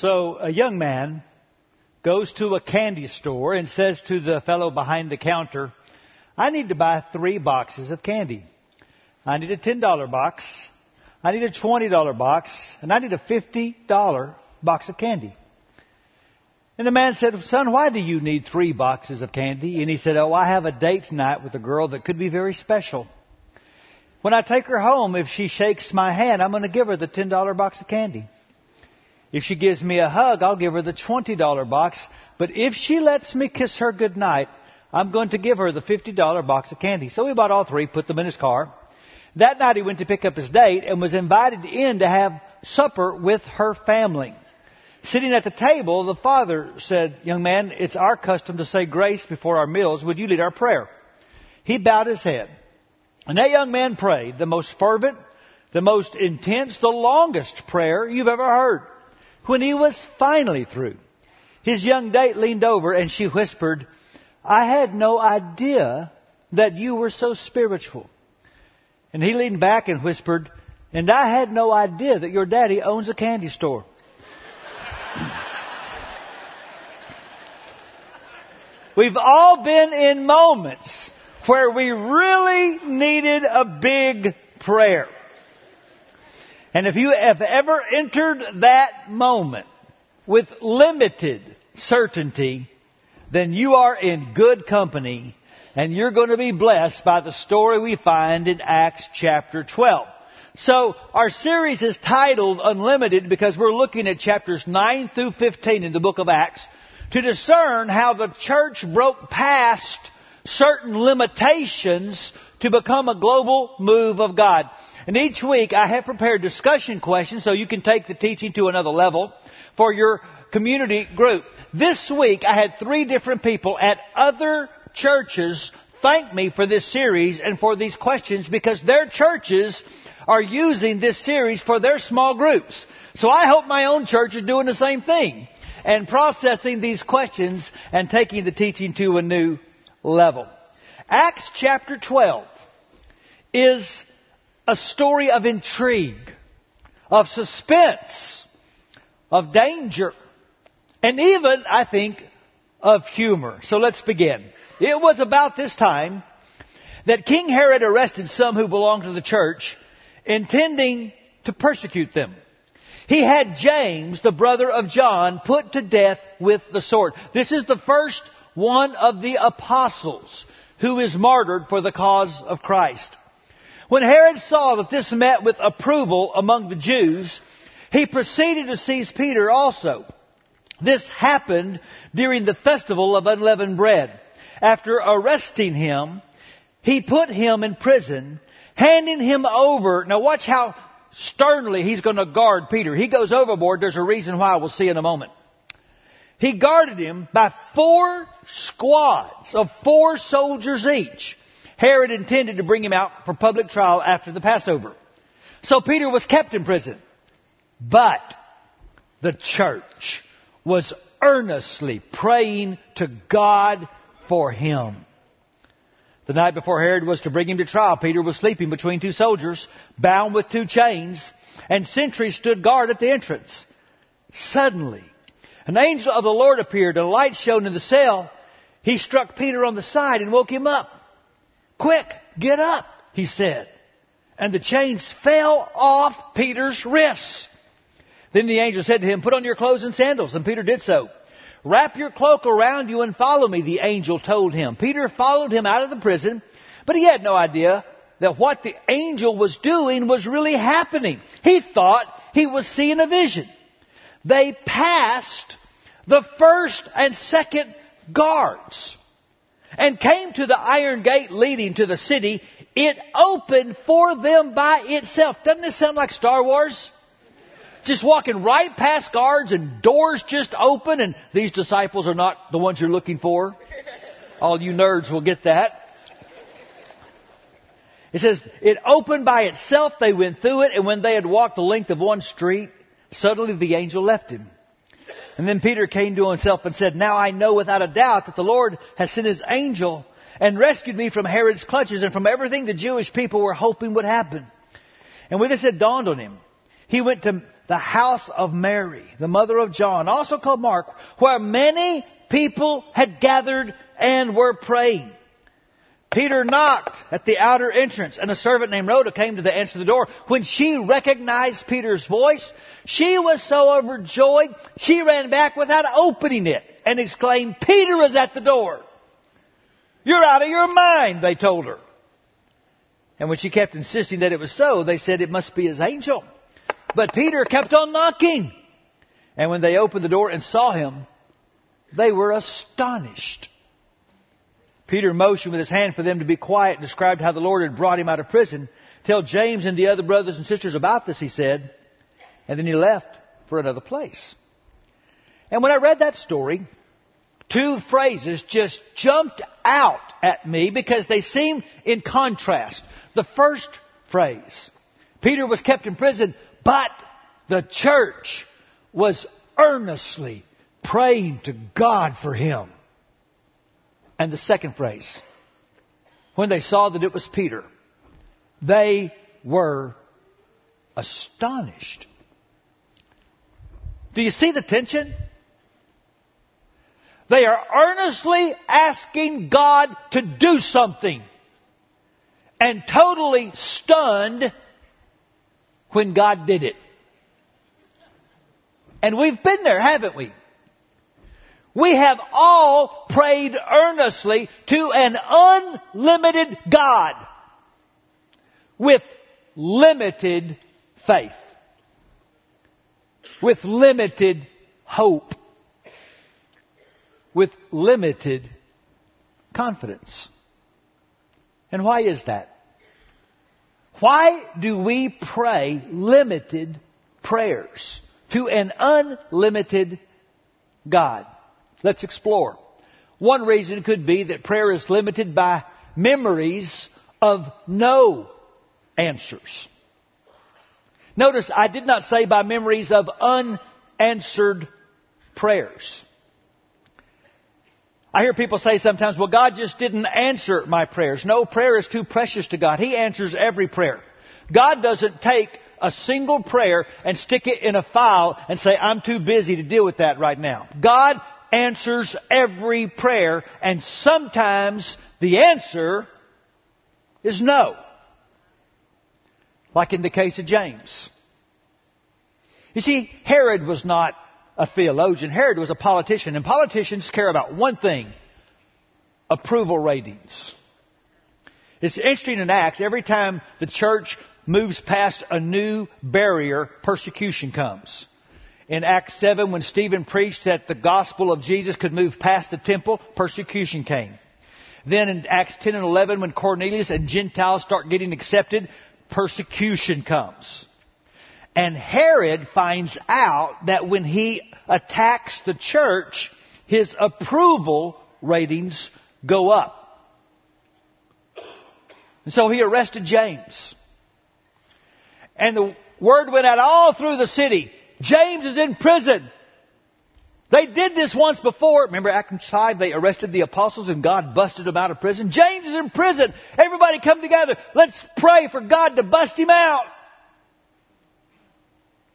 So a young man goes to a candy store and says to the fellow behind the counter, I need to buy three boxes of candy. I need a $10 box, I need a $20 box, and I need a $50 box of candy. And the man said, Son, why do you need three boxes of candy? And he said, Oh, I have a date tonight with a girl that could be very special. When I take her home, if she shakes my hand, I'm going to give her the $10 box of candy. If she gives me a hug, I'll give her the $20 box. But if she lets me kiss her goodnight, I'm going to give her the $50 box of candy. So we bought all three, put them in his car. That night he went to pick up his date and was invited in to have supper with her family. Sitting at the table, the father said, Young man, it's our custom to say grace before our meals. Would you lead our prayer? He bowed his head. And that young man prayed the most fervent, the most intense, the longest prayer you've ever heard. When he was finally through, his young date leaned over and she whispered, I had no idea that you were so spiritual. And he leaned back and whispered, and I had no idea that your daddy owns a candy store. We've all been in moments where we really needed a big prayer. And if you have ever entered that moment with limited certainty, then you are in good company and you're going to be blessed by the story we find in Acts chapter 12. So our series is titled Unlimited because we're looking at chapters 9 through 15 in the book of Acts to discern how the church broke past certain limitations to become a global move of God. And each week I have prepared discussion questions so you can take the teaching to another level for your community group. This week I had three different people at other churches thank me for this series and for these questions because their churches are using this series for their small groups. So I hope my own church is doing the same thing and processing these questions and taking the teaching to a new level. Acts chapter 12 is a story of intrigue, of suspense, of danger, and even, I think, of humor. So let's begin. It was about this time that King Herod arrested some who belonged to the church, intending to persecute them. He had James, the brother of John, put to death with the sword. This is the first one of the apostles who is martyred for the cause of Christ. When Herod saw that this met with approval among the Jews, he proceeded to seize Peter also. This happened during the festival of unleavened bread. After arresting him, he put him in prison, handing him over. Now watch how sternly he's going to guard Peter. He goes overboard. There's a reason why we'll see in a moment. He guarded him by four squads of four soldiers each. Herod intended to bring him out for public trial after the Passover. So Peter was kept in prison. But the church was earnestly praying to God for him. The night before Herod was to bring him to trial, Peter was sleeping between two soldiers, bound with two chains, and sentries stood guard at the entrance. Suddenly, an angel of the Lord appeared, and a light shone in the cell. He struck Peter on the side and woke him up. Quick, get up, he said. And the chains fell off Peter's wrists. Then the angel said to him, Put on your clothes and sandals. And Peter did so. Wrap your cloak around you and follow me, the angel told him. Peter followed him out of the prison, but he had no idea that what the angel was doing was really happening. He thought he was seeing a vision. They passed the first and second guards and came to the iron gate leading to the city. It opened for them by itself. Doesn't this sound like Star Wars? Just walking right past guards and doors just open and these disciples are not the ones you're looking for. All you nerds will get that. It says, it opened by itself, they went through it, and when they had walked the length of one street, suddenly the angel left him. And then Peter came to himself and said, Now I know without a doubt that the Lord has sent his angel and rescued me from Herod's clutches and from everything the Jewish people were hoping would happen. And when this had dawned on him, he went to the house of Mary, the mother of John, also called Mark, where many people had gathered and were praying. Peter knocked at the outer entrance, and a servant named Rhoda came to the answer the door. When she recognized Peter's voice, she was so overjoyed, she ran back without opening it and exclaimed, Peter is at the door. You're out of your mind, they told her. And when she kept insisting that it was so, they said it must be his angel. But Peter kept on knocking. And when they opened the door and saw him, they were astonished. Peter motioned with his hand for them to be quiet and described how the Lord had brought him out of prison. Tell James and the other brothers and sisters about this, he said. And then he left for another place. And when I read that story, two phrases just jumped out at me because they seem in contrast. The first phrase, Peter was kept in prison, but the church was earnestly praying to God for him. And the second phrase, when they saw that it was Peter, they were astonished. Do you see the tension? They are earnestly asking God to do something and totally stunned when God did it. And we've been there, haven't we? We have all prayed earnestly to an unlimited God with limited faith, with limited hope, with limited confidence. And why is that? Why do we pray limited prayers to an unlimited God? Let's explore. One reason could be that prayer is limited by memories of no answers. Notice I did not say by memories of unanswered prayers. I hear people say sometimes, well, God just didn't answer my prayers. No, prayer is too precious to God. He answers every prayer. God doesn't take a single prayer and stick it in a file and say, I'm too busy to deal with that right now. God answers every prayer and sometimes the answer is no. Like in the case of James. You see, Herod was not a theologian. Herod was a politician, and politicians care about one thing approval ratings. It's interesting in Acts, every time the church moves past a new barrier, persecution comes. In Acts 7, when Stephen preached that the gospel of Jesus could move past the temple, persecution came. Then in Acts 10 and 11, when Cornelius and Gentiles start getting accepted, persecution comes. And Herod finds out that when he attacks the church, his approval ratings go up. And so he arrested James. And the word went out all through the city. James is in prison. They did this once before. Remember Acts 5? They arrested the apostles and God busted them out of prison. James is in prison. Everybody come together. Let's pray for God to bust him out.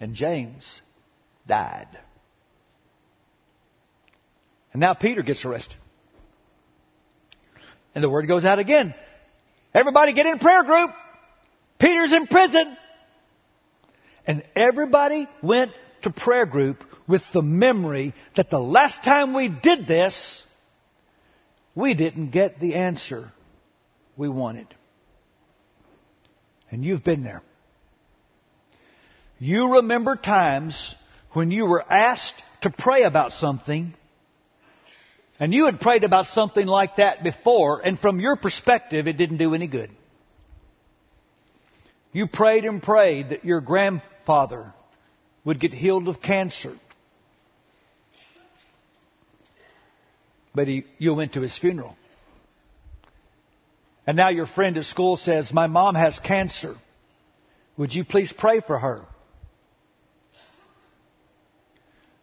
And James died. And now Peter gets arrested. And the word goes out again. Everybody get in prayer group. Peter's in prison. And everybody went to prayer group with the memory that the last time we did this, we didn't get the answer we wanted. And you've been there. You remember times when you were asked to pray about something and you had prayed about something like that before and from your perspective it didn't do any good. You prayed and prayed that your grandfather would get healed of cancer. But he, you went to his funeral. And now your friend at school says, My mom has cancer. Would you please pray for her?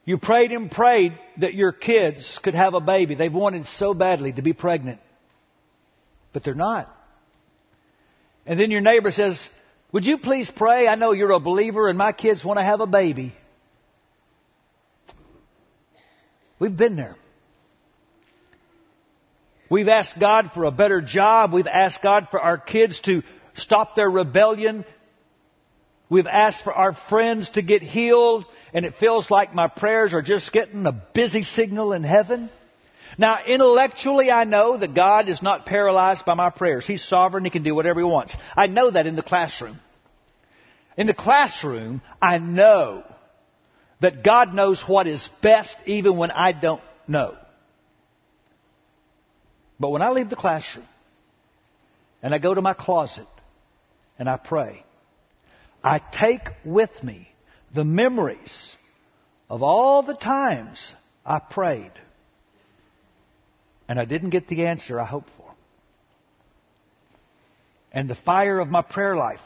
You prayed and prayed that your kids could have a baby. They've wanted so badly to be pregnant. But they're not. And then your neighbor says, Would you please pray? I know you're a believer and my kids want to have a baby. We've been there. We've asked God for a better job. We've asked God for our kids to stop their rebellion. We've asked for our friends to get healed, and it feels like my prayers are just getting a busy signal in heaven. Now, intellectually, I know that God is not paralyzed by my prayers. He's sovereign. He can do whatever He wants. I know that in the classroom. In the classroom, I know that God knows what is best even when I don't know. But when I leave the classroom and I go to my closet and I pray, I take with me the memories of all the times I prayed and I didn't get the answer I hoped for. And the fire of my prayer life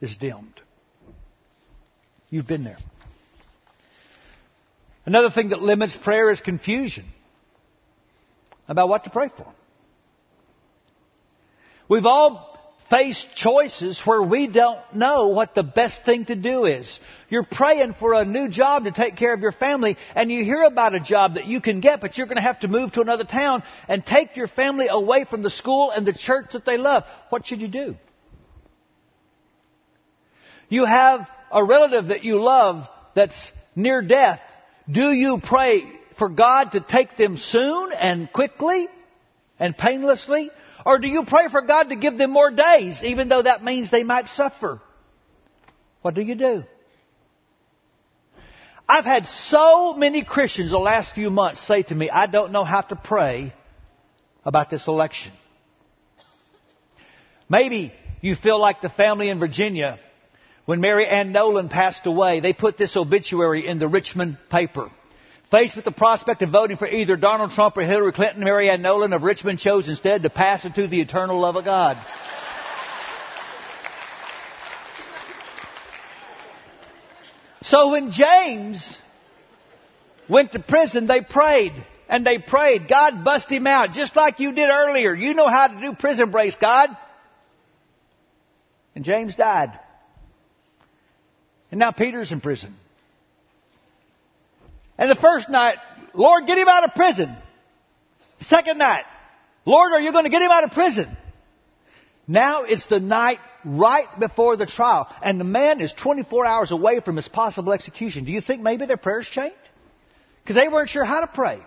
is dimmed. You've been there. Another thing that limits prayer is confusion about what to pray for. We've all faced choices where we don't know what the best thing to do is. You're praying for a new job to take care of your family and you hear about a job that you can get, but you're going to have to move to another town and take your family away from the school and the church that they love. What should you do? You have a relative that you love that's near death. Do you pray for God to take them soon and quickly and painlessly? Or do you pray for God to give them more days, even though that means they might suffer? What do you do? I've had so many Christians the last few months say to me, I don't know how to pray about this election. Maybe you feel like the family in Virginia when Mary Anne Noland passed away, they put this obituary in the Richmond paper. Faced with the prospect of voting for either Donald Trump or Hillary Clinton, Mary Anne Noland of Richmond chose instead to pass into the eternal love of God. So when James went to prison, they prayed. And they prayed, God bust him out, just like you did earlier. You know how to do prison breaks, God. And James died. And now Peter's in prison. And the first night, Lord, get him out of prison. Second night, Lord, are you going to get him out of prison? Now it's the night right before the trial, and the man is 24 hours away from his possible execution. Do you think maybe their prayers changed? Because they weren't sure how to pray.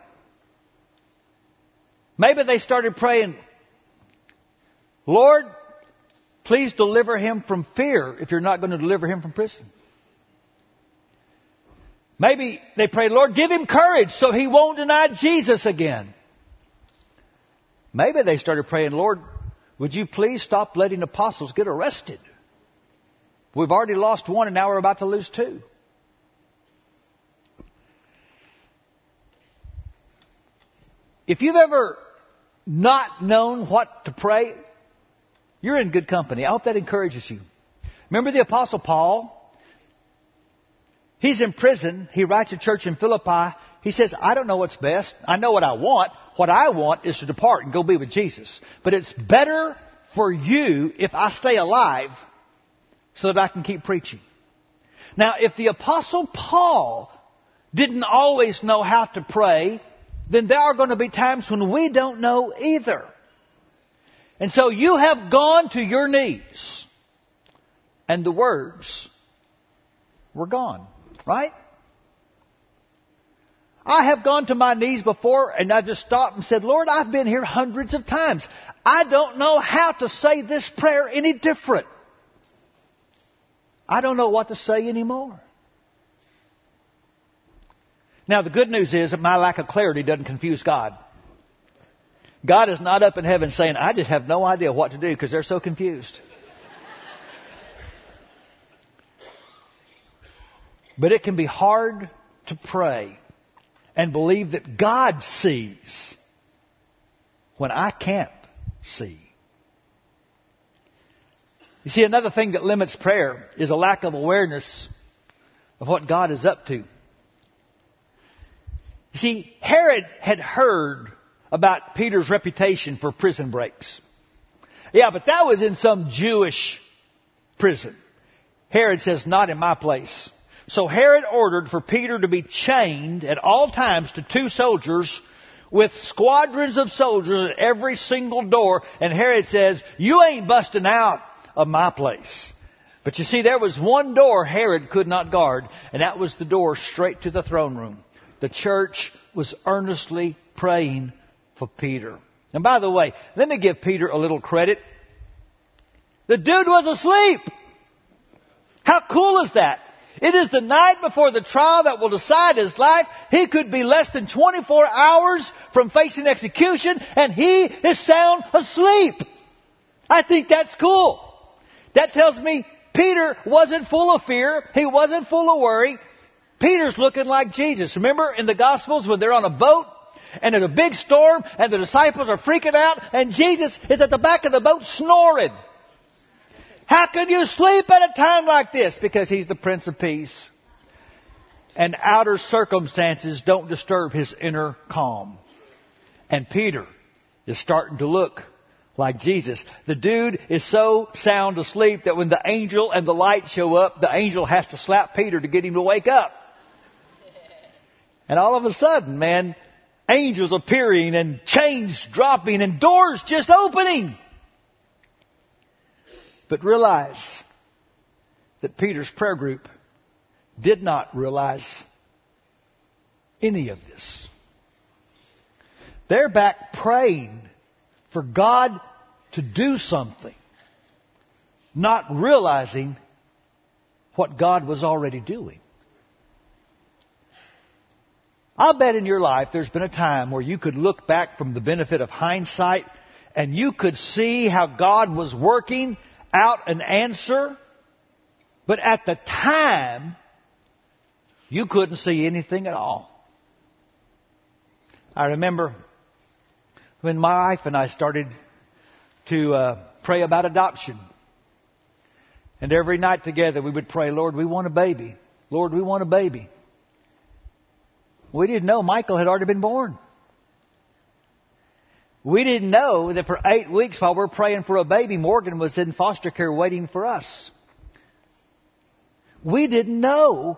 Maybe they started praying, Lord, please deliver him from fear if you're not going to deliver him from prison. Maybe they prayed, Lord, give him courage so he won't deny Jesus again. Maybe they started praying, Lord, would you please stop letting apostles get arrested? We've already lost one and now we're about to lose two. If you've ever not known what to pray, you're in good company. I hope that encourages you. Remember the apostle Paul? He's in prison. He writes a church in Philippi. He says, I don't know what's best. I know what I want. What I want is to depart and go be with Jesus. But it's better for you if I stay alive so that I can keep preaching. Now, if the apostle Paul didn't always know how to pray, then there are going to be times when we don't know either. And so you have gone to your knees and the words were gone. Right? I have gone to my knees before and I just stopped and said, Lord, I've been here hundreds of times. I don't know how to say this prayer any different. I don't know what to say anymore. Now the good news is that my lack of clarity doesn't confuse God. God is not up in heaven saying, I just have no idea what to do because they're so confused. But it can be hard to pray and believe that God sees when I can't see. You see, another thing that limits prayer is a lack of awareness of what God is up to. You see, Herod had heard about Peter's reputation for prison breaks. Yeah, but that was in some Jewish prison. Herod says, not in my place. So Herod ordered for Peter to be chained at all times to two soldiers with squadrons of soldiers at every single door. And Herod says, you ain't busting out of my place. But you see, there was one door Herod could not guard, and that was the door straight to the throne room. The church was earnestly praying for Peter. And by the way, let me give Peter a little credit. The dude was asleep. How cool is that? It is the night before the trial that will decide his life. He could be less than 24 hours from facing execution and he is sound asleep. I think that's cool. That tells me Peter wasn't full of fear. He wasn't full of worry. Peter's looking like Jesus. Remember in the Gospels when they're on a boat and there's a big storm and the disciples are freaking out and Jesus is at the back of the boat snoring. How can you sleep at a time like this? Because He's the Prince of Peace. And outer circumstances don't disturb His inner calm. And Peter is starting to look like Jesus. The dude is so sound asleep that when the angel and the light show up, the angel has to slap Peter to get him to wake up. And all of a sudden, man, angels appearing and chains dropping and doors just opening. But realize that Peter's prayer group did not realize any of this. They're back praying for God to do something, not realizing what God was already doing. I'll bet in your life there's been a time where you could look back from the benefit of hindsight and you could see how God was working out an answer, but at the time, you couldn't see anything at all. I remember when my wife and I started to uh, pray about adoption. And every night together we would pray, Lord, we want a baby. Lord, we want a baby. We didn't know Michael had already been born. We didn't know that for eight weeks while we're praying for a baby, Morgan was in foster care waiting for us. We didn't know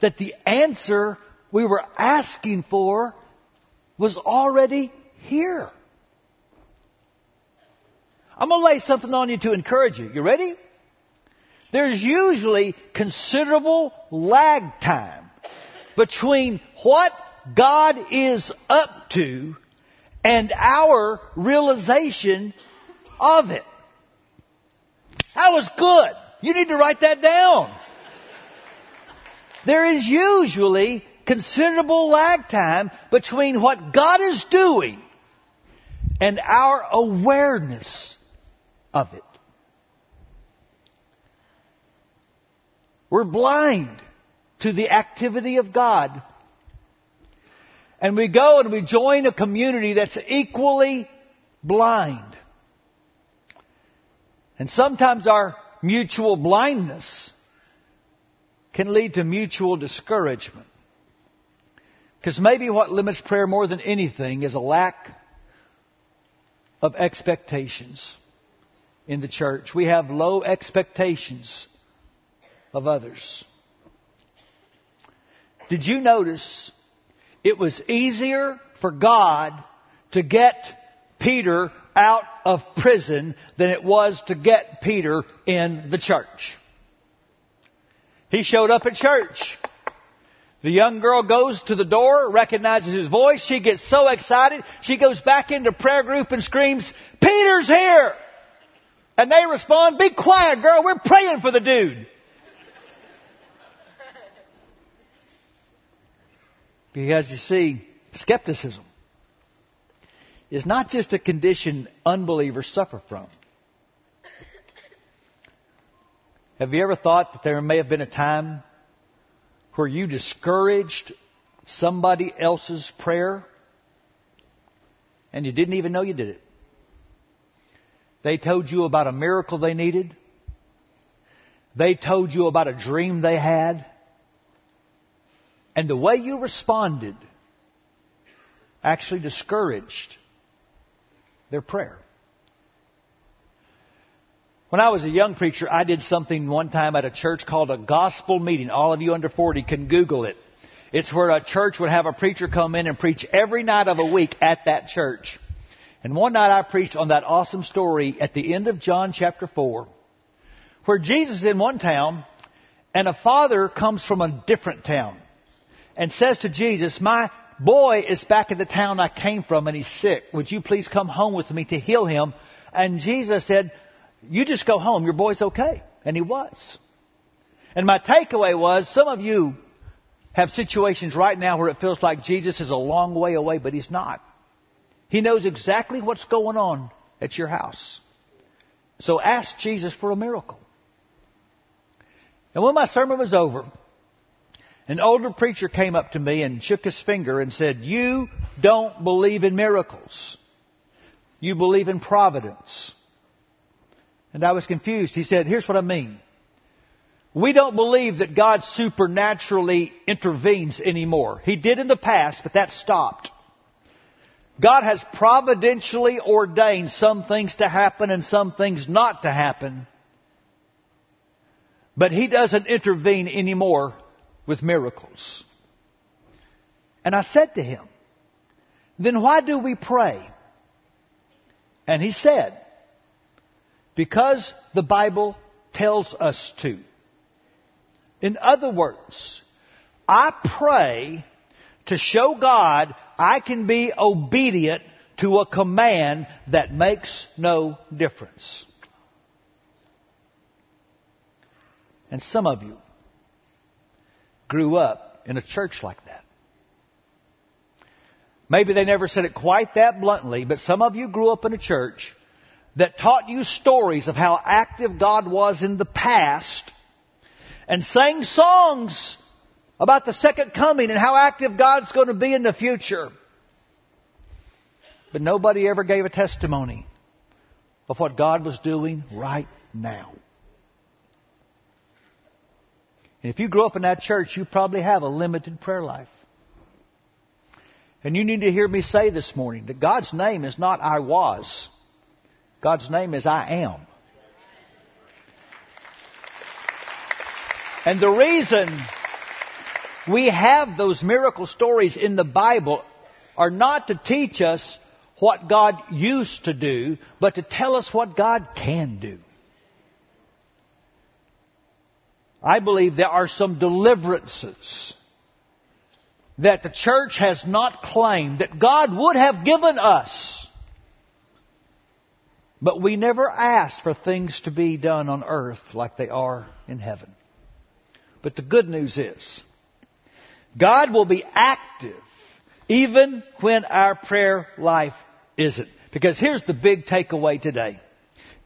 that the answer we were asking for was already here. I'm going to lay something on you to encourage you. You ready? There's usually considerable lag time between what God is up to and our realization of it. That was good. You need to write that down. There is usually considerable lag time between what God is doing and our awareness of it. We're blind to the activity of God and we go and we join a community that's equally blind. And sometimes our mutual blindness can lead to mutual discouragement. Because maybe what limits prayer more than anything is a lack of expectations in the church. We have low expectations of others. Did you notice it was easier for God to get Peter out of prison than it was to get Peter in the church. He showed up at church. The young girl goes to the door, recognizes his voice. She gets so excited, she goes back into prayer group and screams, Peter's here! And they respond, be quiet girl, we're praying for the dude. Because you see, skepticism is not just a condition unbelievers suffer from. Have you ever thought that there may have been a time where you discouraged somebody else's prayer and you didn't even know you did it? They told you about a miracle they needed. They told you about a dream they had. And the way you responded actually discouraged their prayer. When I was a young preacher, I did something one time at a church called a gospel meeting. All of you under 40 can Google it. It's where a church would have a preacher come in and preach every night of a week at that church. And one night I preached on that awesome story at the end of John chapter 4, where Jesus is in one town and a father comes from a different town and says to Jesus, my boy is back in the town I came from and he's sick. Would you please come home with me to heal him? And Jesus said, you just go home. Your boy's okay. And he was. And my takeaway was some of you have situations right now where it feels like Jesus is a long way away, but he's not. He knows exactly what's going on at your house. So ask Jesus for a miracle. And when my sermon was over, an older preacher came up to me and shook his finger and said, You don't believe in miracles. You believe in providence. And I was confused. He said, Here's what I mean. We don't believe that God supernaturally intervenes anymore. He did in the past, but that stopped. God has providentially ordained some things to happen and some things not to happen. But He doesn't intervene anymore with miracles. And I said to him, then why do we pray? And he said, because the Bible tells us to. In other words, I pray to show God I can be obedient to a command that makes no difference. And some of you grew up in a church like that. Maybe they never said it quite that bluntly, but some of you grew up in a church that taught you stories of how active God was in the past and sang songs about the second coming and how active God's going to be in the future. But nobody ever gave a testimony of what God was doing right now. And if you grew up in that church, you probably have a limited prayer life. And you need to hear me say this morning that God's name is not I was. God's name is I am. And the reason we have those miracle stories in the Bible are not to teach us what God used to do, but to tell us what God can do. I believe there are some deliverances that the church has not claimed that God would have given us but we never ask for things to be done on earth like they are in heaven. But the good news is, God will be active even when our prayer life isn't. Because here's the big takeaway today.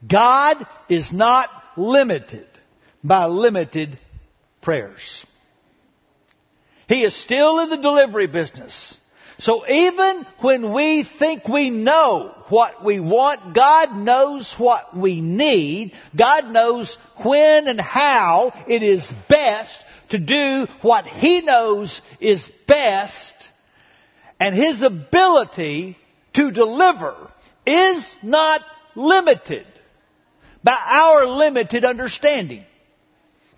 God is not limited by limited prayers. He is still in the delivery business. So even when we think we know what we want, God knows what we need. God knows when and how it is best to do what He knows is best. And His ability to deliver is not limited by our limited understanding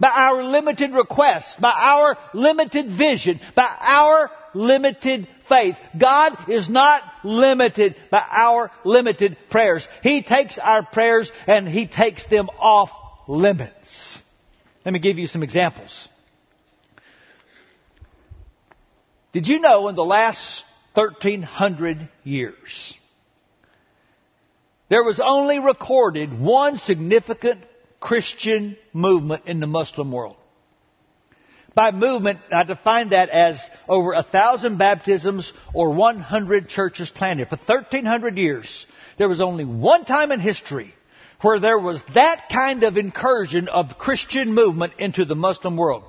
by our limited requests, by our limited vision, by our limited faith. God is not limited by our limited prayers. He takes our prayers and He takes them off limits. Let me give you some examples. Did you know in the last 1300 years, there was only recorded one significant Christian movement in the Muslim world? By movement, I define that as over a thousand baptisms or 100 churches planted. For 1300 years, there was only one time in history where there was that kind of incursion of Christian movement into the Muslim world.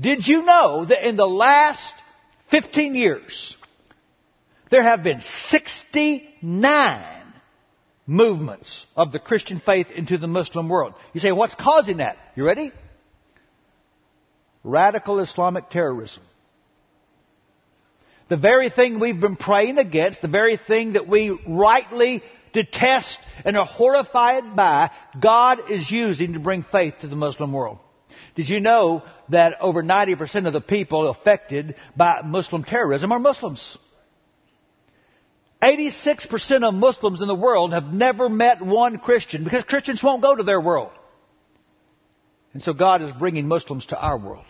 Did you know that in the last 15 years, there have been 69 movements of the Christian faith into the Muslim world? You say, what's causing that? You ready? Radical Islamic terrorism. The very thing we've been praying against, the very thing that we rightly detest and are horrified by, God is using to bring faith to the Muslim world. Did you know that over 90% of the people affected by Muslim terrorism are Muslims? 86% of Muslims in the world have never met one Christian because Christians won't go to their world. And so God is bringing Muslims to our world.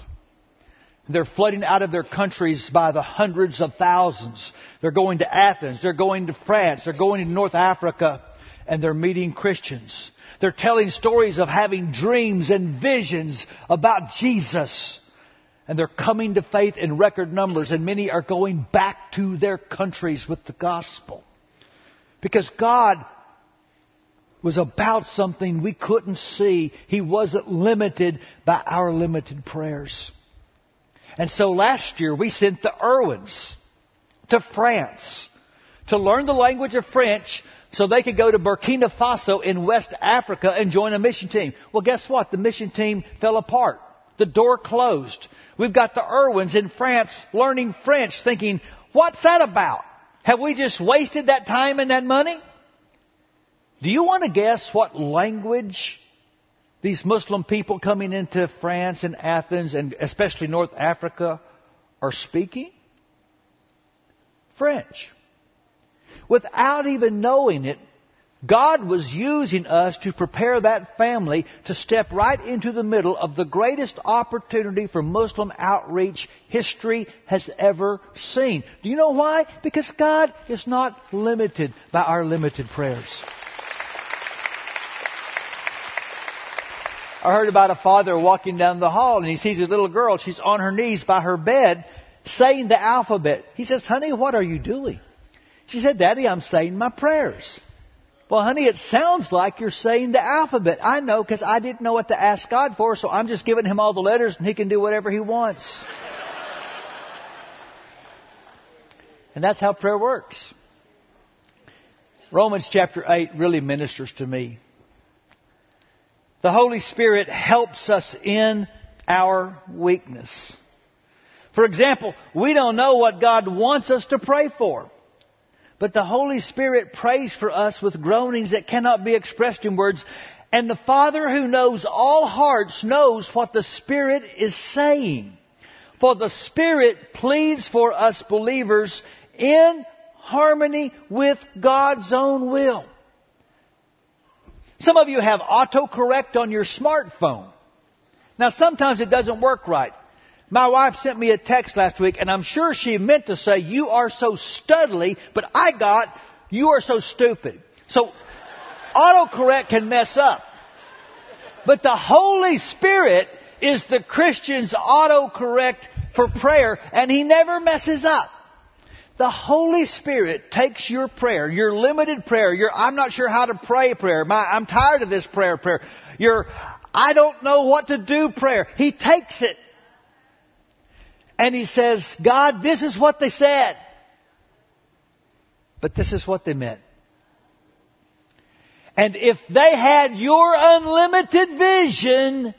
They're flooding out of their countries by the hundreds of thousands. They're going to Athens. They're going to France. They're going to North Africa. And they're meeting Christians. They're telling stories of having dreams and visions about Jesus. And they're coming to faith in record numbers. And many are going back to their countries with the gospel. Because God was about something we couldn't see. He wasn't limited by our limited prayers. And so last year we sent the Irwins to France to learn the language of French so they could go to Burkina Faso in West Africa and join a mission team. Well, guess what? The mission team fell apart. The door closed. We've got the Irwins in France learning French thinking, what's that about? Have we just wasted that time and that money? Do you want to guess what language these Muslim people coming into France and Athens and especially North Africa are speaking? French. Without even knowing it, God was using us to prepare that family to step right into the middle of the greatest opportunity for Muslim outreach history has ever seen. Do you know why? Because God is not limited by our limited prayers. I heard about a father walking down the hall and he sees a little girl. She's on her knees by her bed saying the alphabet. He says, honey, what are you doing? She said, daddy, I'm saying my prayers. Well, honey, it sounds like you're saying the alphabet. I know because I didn't know what to ask God for, so I'm just giving him all the letters and he can do whatever he wants. and that's how prayer works. Romans chapter 8 really ministers to me. The Holy Spirit helps us in our weakness. For example, we don't know what God wants us to pray for. But the Holy Spirit prays for us with groanings that cannot be expressed in words. And the Father who knows all hearts knows what the Spirit is saying. For the Spirit pleads for us believers in harmony with God's own will. Some of you have autocorrect on your smartphone. Now sometimes it doesn't work right. My wife sent me a text last week and I'm sure she meant to say, you are so studly, but I got, you are so stupid. So autocorrect can mess up. But the Holy Spirit is the Christian's autocorrect for prayer and he never messes up. The Holy Spirit takes your prayer, your limited prayer, your I'm not sure how to pray prayer, my I'm tired of this prayer prayer, your I don't know what to do prayer. He takes it and he says, God, this is what they said. But this is what they meant. And if they had your unlimited vision,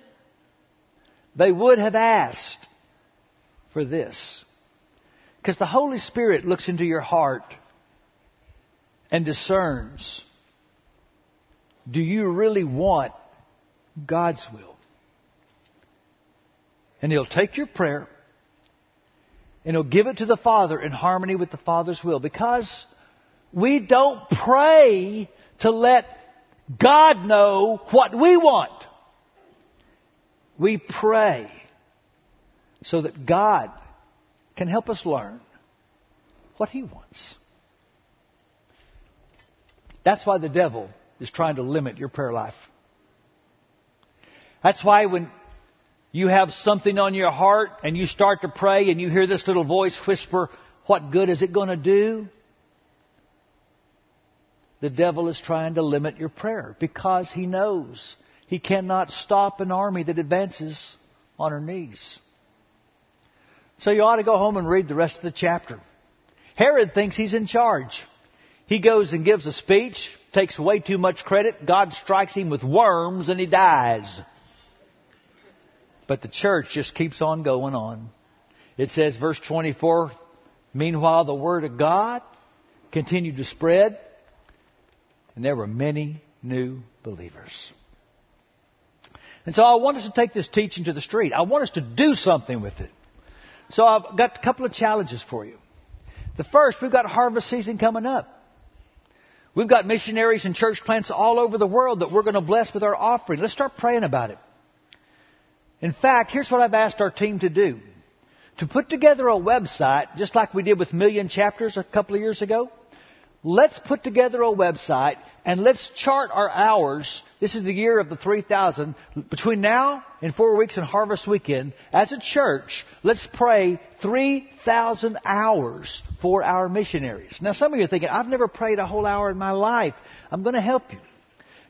they would have asked for this. Because the Holy Spirit looks into your heart and discerns do you really want God's will? And He'll take your prayer and He'll give it to the Father in harmony with the Father's will because we don't pray to let God know what we want. We pray so that God can help us learn what He wants. That's why the devil is trying to limit your prayer life. That's why when you have something on your heart and you start to pray and you hear this little voice whisper, what good is it going to do? The devil is trying to limit your prayer because he knows he cannot stop an army that advances on her knees. So you ought to go home and read the rest of the chapter. Herod thinks he's in charge. He goes and gives a speech, takes way too much credit. God strikes him with worms and he dies. But the church just keeps on going on. It says, verse 24, Meanwhile, the word of God continued to spread, And there were many new believers. And so I want us to take this teaching to the street. I want us to do something with it. So I've got a couple of challenges for you. The first, we've got harvest season coming up. We've got missionaries and church plants all over the world that we're going to bless with our offering. Let's start praying about it. In fact, here's what I've asked our team to do. To put together a website, just like we did with Million Chapters a couple of years ago, let's put together a website and let's chart our hours. This is the year of the 3000. Between now and four weeks and harvest weekend, as a church, let's pray 3,000 hours for our missionaries. Now some of you are thinking, I've never prayed a whole hour in my life. I'm going to help you.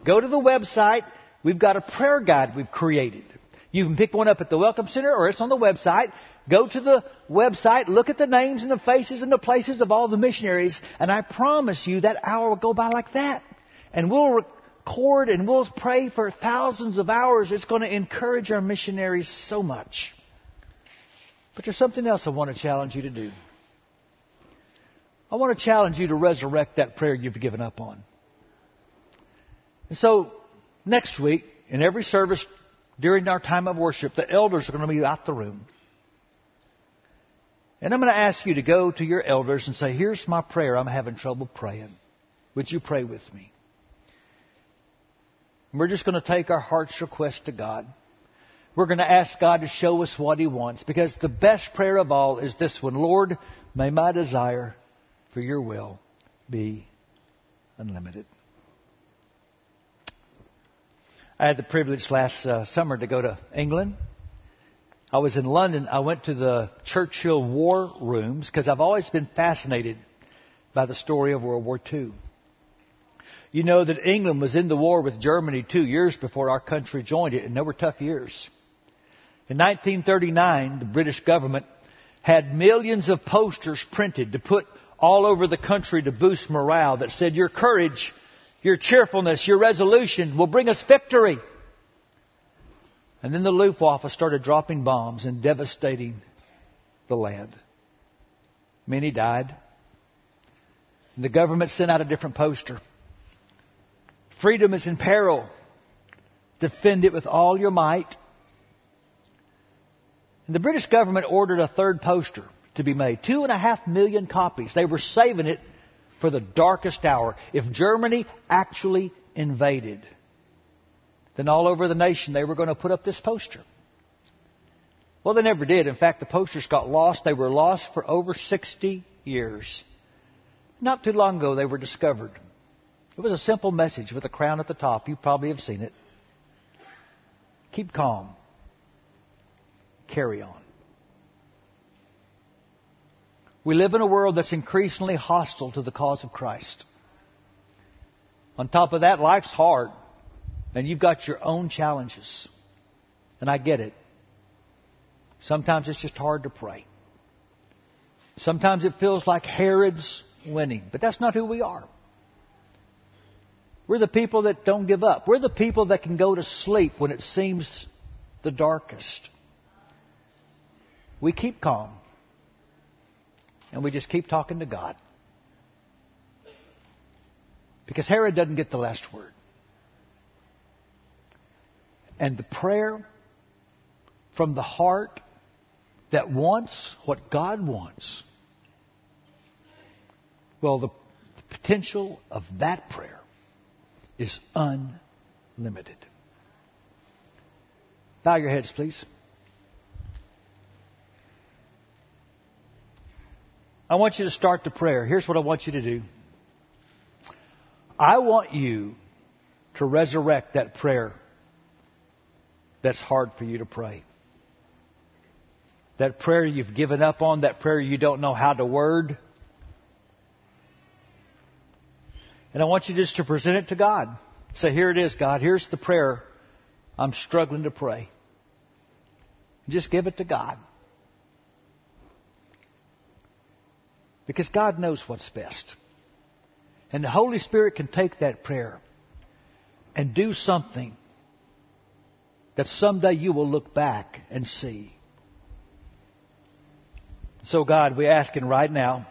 Go to the website. We've got a prayer guide we've created. You can pick one up at the Welcome Center or it's on the website. Go to the website, look at the names and the faces and the places of all the missionaries, and I promise you that hour will go by like that. And we'll record and we'll pray for thousands of hours. It's going to encourage our missionaries so much. But there's something else I want to challenge you to do. I want to challenge you to resurrect that prayer you've given up on. And so, next week, in every service during our time of worship, the elders are going to be out the room. And I'm going to ask you to go to your elders and say, Here's my prayer. I'm having trouble praying. Would you pray with me? We're just going to take our heart's request to God. We're going to ask God to show us what He wants because the best prayer of all is this one Lord, may my desire for your will be unlimited. I had the privilege last uh, summer to go to England I was in London. I went to the Churchill War Rooms because I've always been fascinated by the story of World War II. You know that England was in the war with Germany two years before our country joined it, and they were tough years. In 1939, the British government had millions of posters printed to put all over the country to boost morale that said, Your courage, your cheerfulness, your resolution will bring us victory. And then the Luftwaffe started dropping bombs and devastating the land. Many died. And the government sent out a different poster. Freedom is in peril. Defend it with all your might. And the British government ordered a third poster to be made. Two and a half million copies. They were saving it for the darkest hour. If Germany actually invaded, then all over the nation they were going to put up this poster. Well, they never did. In fact, the posters got lost. They were lost for over 60 years. Not too long ago, they were discovered. It was a simple message with a crown at the top. You probably have seen it. Keep calm. Carry on. We live in a world that's increasingly hostile to the cause of Christ. On top of that, life's hard. And you've got your own challenges. And I get it. Sometimes it's just hard to pray. Sometimes it feels like Herod's winning, but that's not who we are. We're the people that don't give up. We're the people that can go to sleep when it seems the darkest. We keep calm. And we just keep talking to God. Because Herod doesn't get the last word. And the prayer from the heart that wants what God wants, well, the, the potential of that prayer is unlimited. Bow your heads, please. I want you to start the prayer. Here's what I want you to do. I want you to resurrect that prayer that's hard for you to pray. That prayer you've given up on, that prayer you don't know how to word. And I want you just to present it to God. Say, here it is, God. Here's the prayer I'm struggling to pray. Just give it to God. Because God knows what's best. And the Holy Spirit can take that prayer and do something that someday you will look back and see. So, God, we're asking right now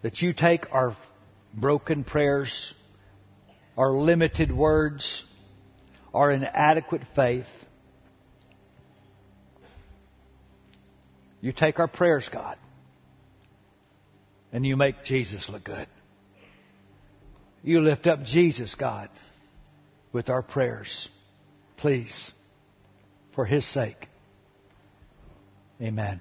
that you take our broken prayers, our limited words, our inadequate faith. You take our prayers, God, and you make Jesus look good. You lift up Jesus, God, with our prayers. Please, for His sake. Amen.